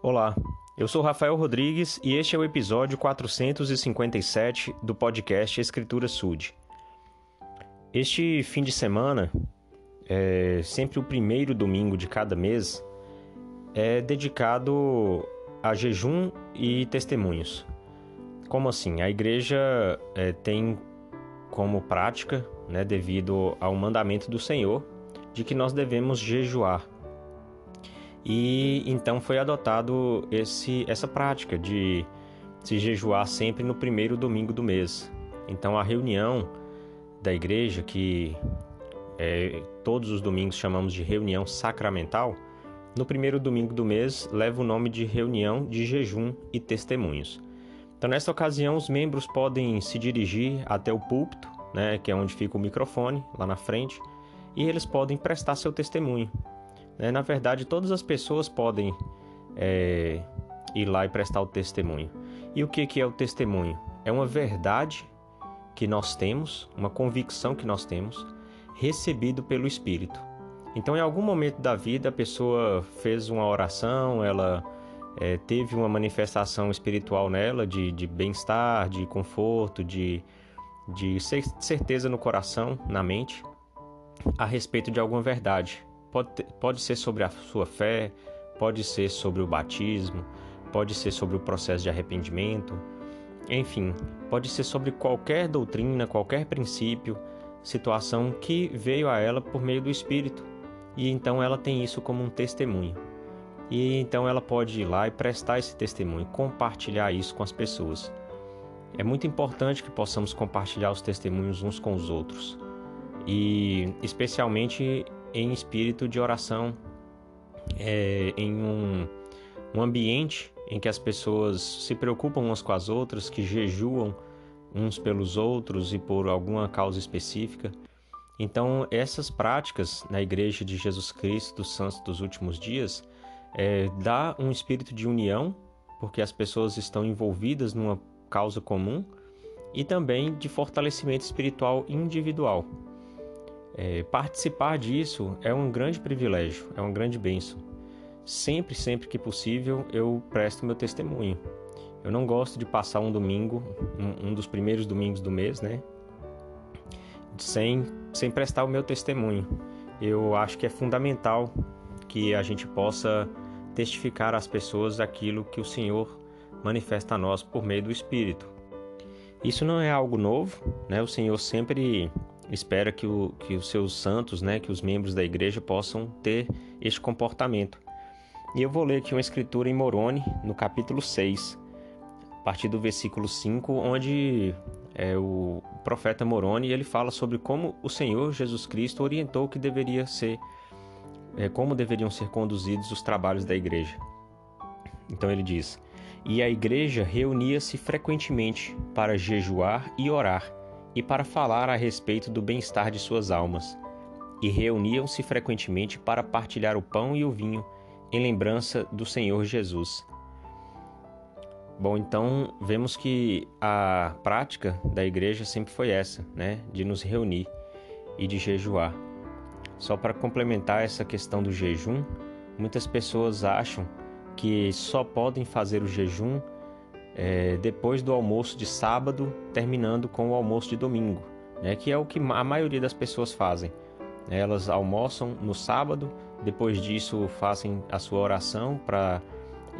Olá, eu sou Rafael Rodrigues e este é o episódio 457 do podcast Escritura Sud. Este fim de semana, é sempre o primeiro domingo de cada mês, é dedicado a jejum e testemunhos. Como assim? A igreja é, tem como prática, né, devido ao mandamento do Senhor, de que nós devemos jejuar e então foi adotado esse, essa prática de se jejuar sempre no primeiro domingo do mês. Então a reunião da igreja, que é, todos os domingos chamamos de reunião sacramental, no primeiro domingo do mês leva o nome de reunião de jejum e testemunhos. Então, nesta ocasião, os membros podem se dirigir até o púlpito, né, que é onde fica o microfone, lá na frente, e eles podem prestar seu testemunho. Né? Na verdade, todas as pessoas podem é, ir lá e prestar o testemunho. E o que, que é o testemunho? É uma verdade que nós temos, uma convicção que nós temos, recebido pelo Espírito. Então, em algum momento da vida, a pessoa fez uma oração, ela é, teve uma manifestação espiritual nela de, de bem-estar, de conforto, de, de certeza no coração, na mente, a respeito de alguma verdade. Pode, ter, pode ser sobre a sua fé, pode ser sobre o batismo, pode ser sobre o processo de arrependimento, enfim, pode ser sobre qualquer doutrina, qualquer princípio, situação que veio a ela por meio do Espírito. E então ela tem isso como um testemunho. E então ela pode ir lá e prestar esse testemunho, compartilhar isso com as pessoas. É muito importante que possamos compartilhar os testemunhos uns com os outros. E especialmente em espírito de oração, é, em um, um ambiente em que as pessoas se preocupam umas com as outras, que jejuam uns pelos outros e por alguma causa específica. Então, essas práticas na Igreja de Jesus Cristo dos Santos dos Últimos Dias é, dá um espírito de união, porque as pessoas estão envolvidas numa causa comum, e também de fortalecimento espiritual individual. É, participar disso é um grande privilégio, é uma grande bênção. Sempre, sempre que possível, eu presto meu testemunho. Eu não gosto de passar um domingo, um, um dos primeiros domingos do mês, né? Sem, sem prestar o meu testemunho. Eu acho que é fundamental que a gente possa testificar às pessoas aquilo que o Senhor manifesta a nós por meio do Espírito. Isso não é algo novo, né? O Senhor sempre espera que, o, que os seus santos, né, que os membros da igreja possam ter este comportamento. E eu vou ler aqui uma escritura em Moroni, no capítulo 6, a partir do versículo 5, onde é, o profeta Moroni ele fala sobre como o Senhor Jesus Cristo orientou que deveria ser, é, como deveriam ser conduzidos os trabalhos da igreja. Então ele diz: E a igreja reunia-se frequentemente para jejuar e orar e para falar a respeito do bem-estar de suas almas, e reuniam-se frequentemente para partilhar o pão e o vinho em lembrança do Senhor Jesus. Bom, então vemos que a prática da igreja sempre foi essa, né, de nos reunir e de jejuar. Só para complementar essa questão do jejum, muitas pessoas acham que só podem fazer o jejum é, depois do almoço de sábado, terminando com o almoço de domingo, né, que é o que a maioria das pessoas fazem. Elas almoçam no sábado, depois disso fazem a sua oração para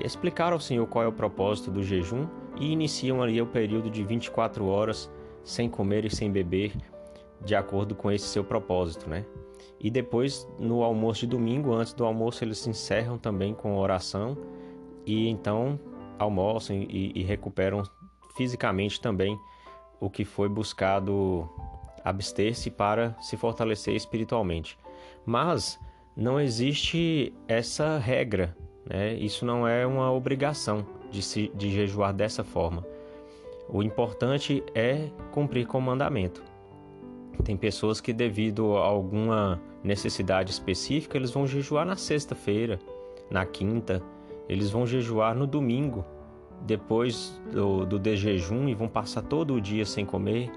explicar ao Senhor qual é o propósito do jejum e iniciam ali o período de 24 horas sem comer e sem beber, de acordo com esse seu propósito, né? E depois, no almoço de domingo, antes do almoço, eles se encerram também com oração e então almoçam e, e recuperam fisicamente também o que foi buscado abster-se para se fortalecer espiritualmente. Mas não existe essa regra, né? isso não é uma obrigação de, se, de jejuar dessa forma. O importante é cumprir com o mandamento. Tem pessoas que, devido a alguma necessidade específica, eles vão jejuar na sexta-feira, na quinta, eles vão jejuar no domingo, depois do, do de jejum e vão passar todo o dia sem comer.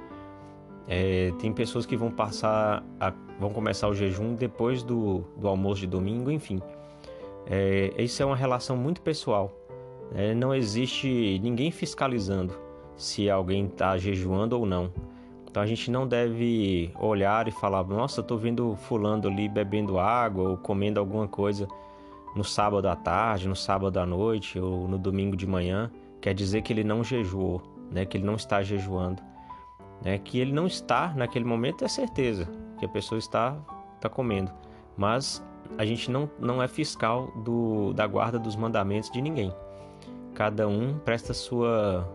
É, tem pessoas que vão passar, a, vão começar o jejum depois do, do almoço de domingo, enfim. É, isso é uma relação muito pessoal. É, não existe ninguém fiscalizando se alguém está jejuando ou não. Então a gente não deve olhar e falar: nossa, estou vendo fulano ali bebendo água ou comendo alguma coisa no sábado à tarde, no sábado à noite ou no domingo de manhã. Quer dizer que ele não jejuou, né? que ele não está jejuando. Né? Que ele não está naquele momento é certeza que a pessoa está, está comendo. Mas a gente não, não é fiscal do, da guarda dos mandamentos de ninguém. Cada um presta sua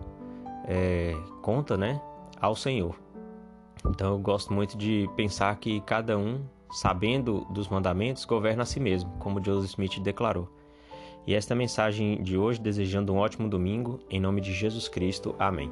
é, conta né, ao Senhor. Então eu gosto muito de pensar que cada um, sabendo dos mandamentos, governa a si mesmo, como Joseph Smith declarou. E esta é a mensagem de hoje, desejando um ótimo domingo, em nome de Jesus Cristo. Amém.